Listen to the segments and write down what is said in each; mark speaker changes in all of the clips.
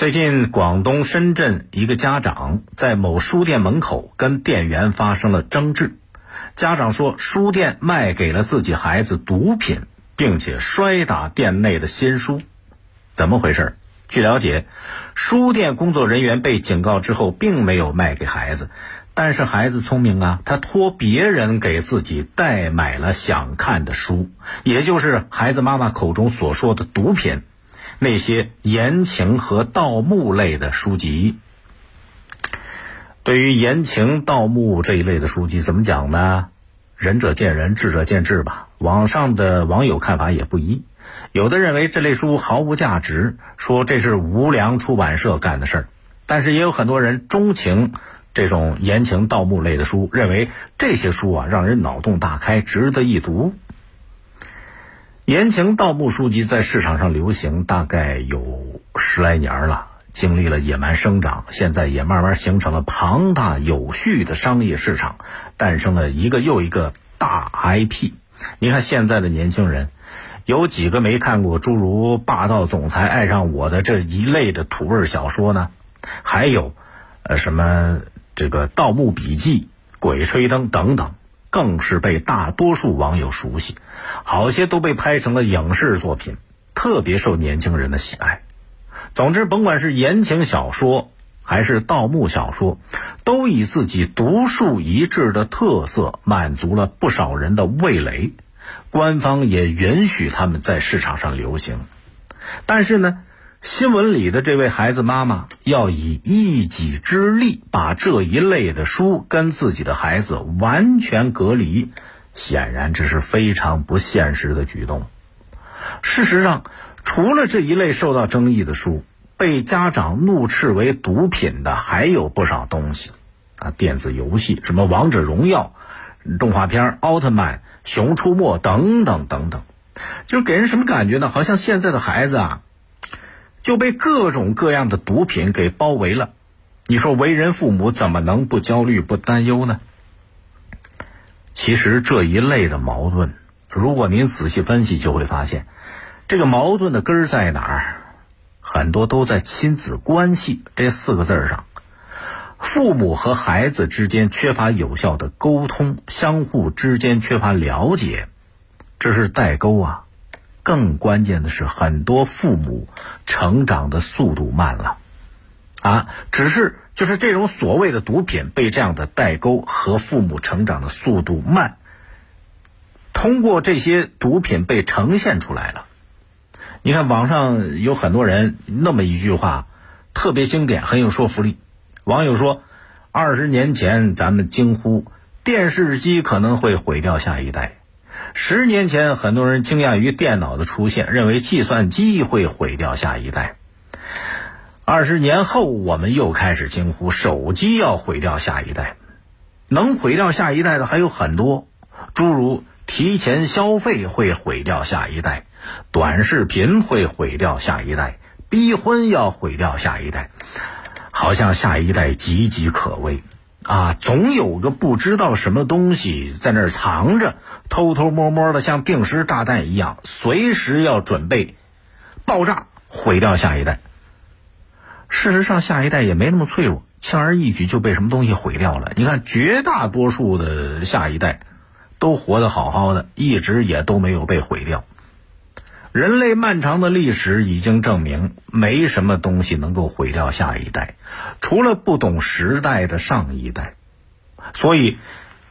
Speaker 1: 最近，广东深圳一个家长在某书店门口跟店员发生了争执。家长说，书店卖给了自己孩子毒品，并且摔打店内的新书。怎么回事？据了解，书店工作人员被警告之后，并没有卖给孩子，但是孩子聪明啊，他托别人给自己代买了想看的书，也就是孩子妈妈口中所说的毒品。那些言情和盗墓类的书籍，对于言情、盗墓这一类的书籍，怎么讲呢？仁者见仁，智者见智吧。网上的网友看法也不一，有的认为这类书毫无价值，说这是无良出版社干的事儿；但是也有很多人钟情这种言情、盗墓类的书，认为这些书啊让人脑洞大开，值得一读。言情盗墓书籍在市场上流行大概有十来年了，经历了野蛮生长，现在也慢慢形成了庞大有序的商业市场，诞生了一个又一个大 IP。你看现在的年轻人，有几个没看过诸如《霸道总裁爱上我》的这一类的土味小说呢？还有，呃，什么这个《盗墓笔记》《鬼吹灯》等等。更是被大多数网友熟悉，好些都被拍成了影视作品，特别受年轻人的喜爱。总之，甭管是言情小说还是盗墓小说，都以自己独树一帜的特色满足了不少人的味蕾。官方也允许他们在市场上流行，但是呢？新闻里的这位孩子妈妈要以一己之力把这一类的书跟自己的孩子完全隔离，显然这是非常不现实的举动。事实上，除了这一类受到争议的书，被家长怒斥为毒品的还有不少东西啊，电子游戏，什么王者荣耀、动画片、奥特曼、熊出没等等等等，就是给人什么感觉呢？好像现在的孩子啊。就被各种各样的毒品给包围了，你说为人父母怎么能不焦虑不担忧呢？其实这一类的矛盾，如果您仔细分析，就会发现，这个矛盾的根儿在哪儿？很多都在亲子关系这四个字儿上，父母和孩子之间缺乏有效的沟通，相互之间缺乏了解，这是代沟啊。更关键的是，很多父母成长的速度慢了，啊，只是就是这种所谓的毒品被这样的代沟和父母成长的速度慢，通过这些毒品被呈现出来了。你看网上有很多人那么一句话，特别经典，很有说服力。网友说：“二十年前咱们惊呼电视机可能会毁掉下一代。”十年前，很多人惊讶于电脑的出现，认为计算机会毁掉下一代。二十年后，我们又开始惊呼手机要毁掉下一代。能毁掉下一代的还有很多，诸如提前消费会毁掉下一代，短视频会毁掉下一代，逼婚要毁掉下一代，好像下一代岌岌可危。啊，总有个不知道什么东西在那儿藏着，偷偷摸摸的，像定时炸弹一样，随时要准备爆炸，毁掉下一代。事实上，下一代也没那么脆弱，轻而易举就被什么东西毁掉了。你看，绝大多数的下一代都活得好好的，一直也都没有被毁掉。人类漫长的历史已经证明，没什么东西能够毁掉下一代，除了不懂时代的上一代。所以，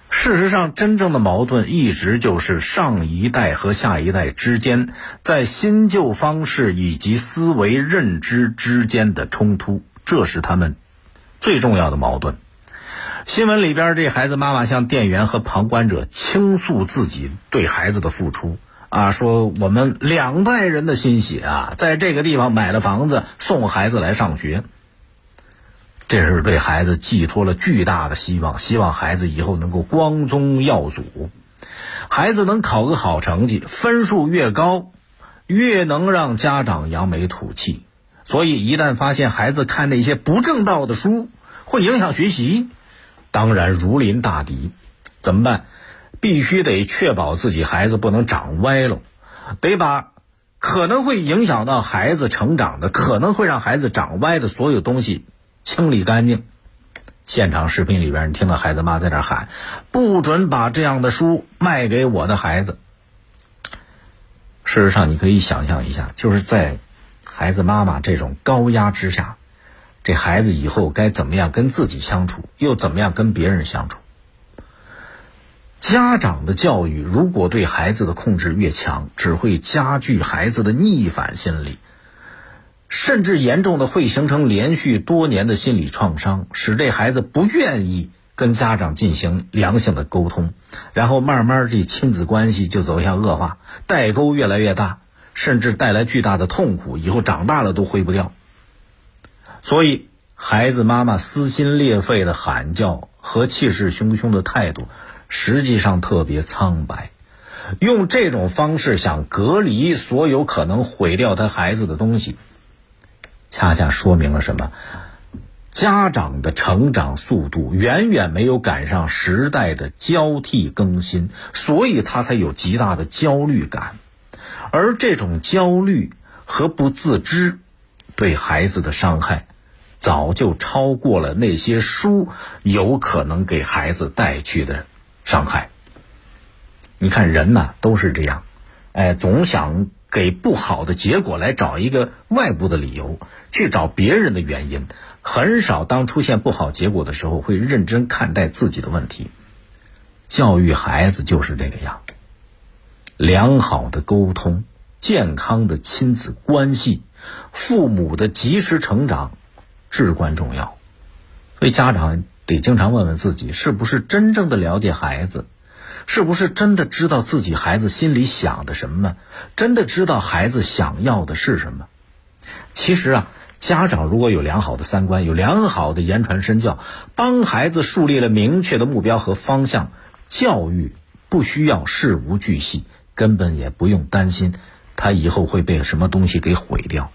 Speaker 1: 事实上，真正的矛盾一直就是上一代和下一代之间在新旧方式以及思维认知之间的冲突，这是他们最重要的矛盾。新闻里边，这孩子妈妈向店员和旁观者倾诉自己对孩子的付出。啊，说我们两代人的心血啊，在这个地方买了房子，送孩子来上学，这是对孩子寄托了巨大的希望，希望孩子以后能够光宗耀祖，孩子能考个好成绩，分数越高，越能让家长扬眉吐气。所以，一旦发现孩子看那些不正道的书会影响学习，当然如临大敌，怎么办？必须得确保自己孩子不能长歪了，得把可能会影响到孩子成长的，可能会让孩子长歪的所有东西清理干净。现场视频里边，你听到孩子妈在那喊：“不准把这样的书卖给我的孩子。”事实上，你可以想象一下，就是在孩子妈妈这种高压之下，这孩子以后该怎么样跟自己相处，又怎么样跟别人相处？家长的教育如果对孩子的控制越强，只会加剧孩子的逆反心理。甚至严重的会形成连续多年的心理创伤，使这孩子不愿意跟家长进行良性的沟通，然后慢慢这亲子关系就走向恶化，代沟越来越大，甚至带来巨大的痛苦，以后长大了都挥不掉。所以，孩子妈妈撕心裂肺的喊叫和气势汹汹的态度，实际上特别苍白，用这种方式想隔离所有可能毁掉他孩子的东西。恰恰说明了什么？家长的成长速度远远没有赶上时代的交替更新，所以他才有极大的焦虑感。而这种焦虑和不自知，对孩子的伤害，早就超过了那些书有可能给孩子带去的伤害。你看，人呐都是这样，哎，总想。给不好的结果来找一个外部的理由，去找别人的原因，很少当出现不好结果的时候会认真看待自己的问题。教育孩子就是这个样，良好的沟通，健康的亲子关系，父母的及时成长至关重要。所以家长得经常问问自己，是不是真正的了解孩子。是不是真的知道自己孩子心里想的什么？真的知道孩子想要的是什么？其实啊，家长如果有良好的三观，有良好的言传身教，帮孩子树立了明确的目标和方向，教育不需要事无巨细，根本也不用担心他以后会被什么东西给毁掉。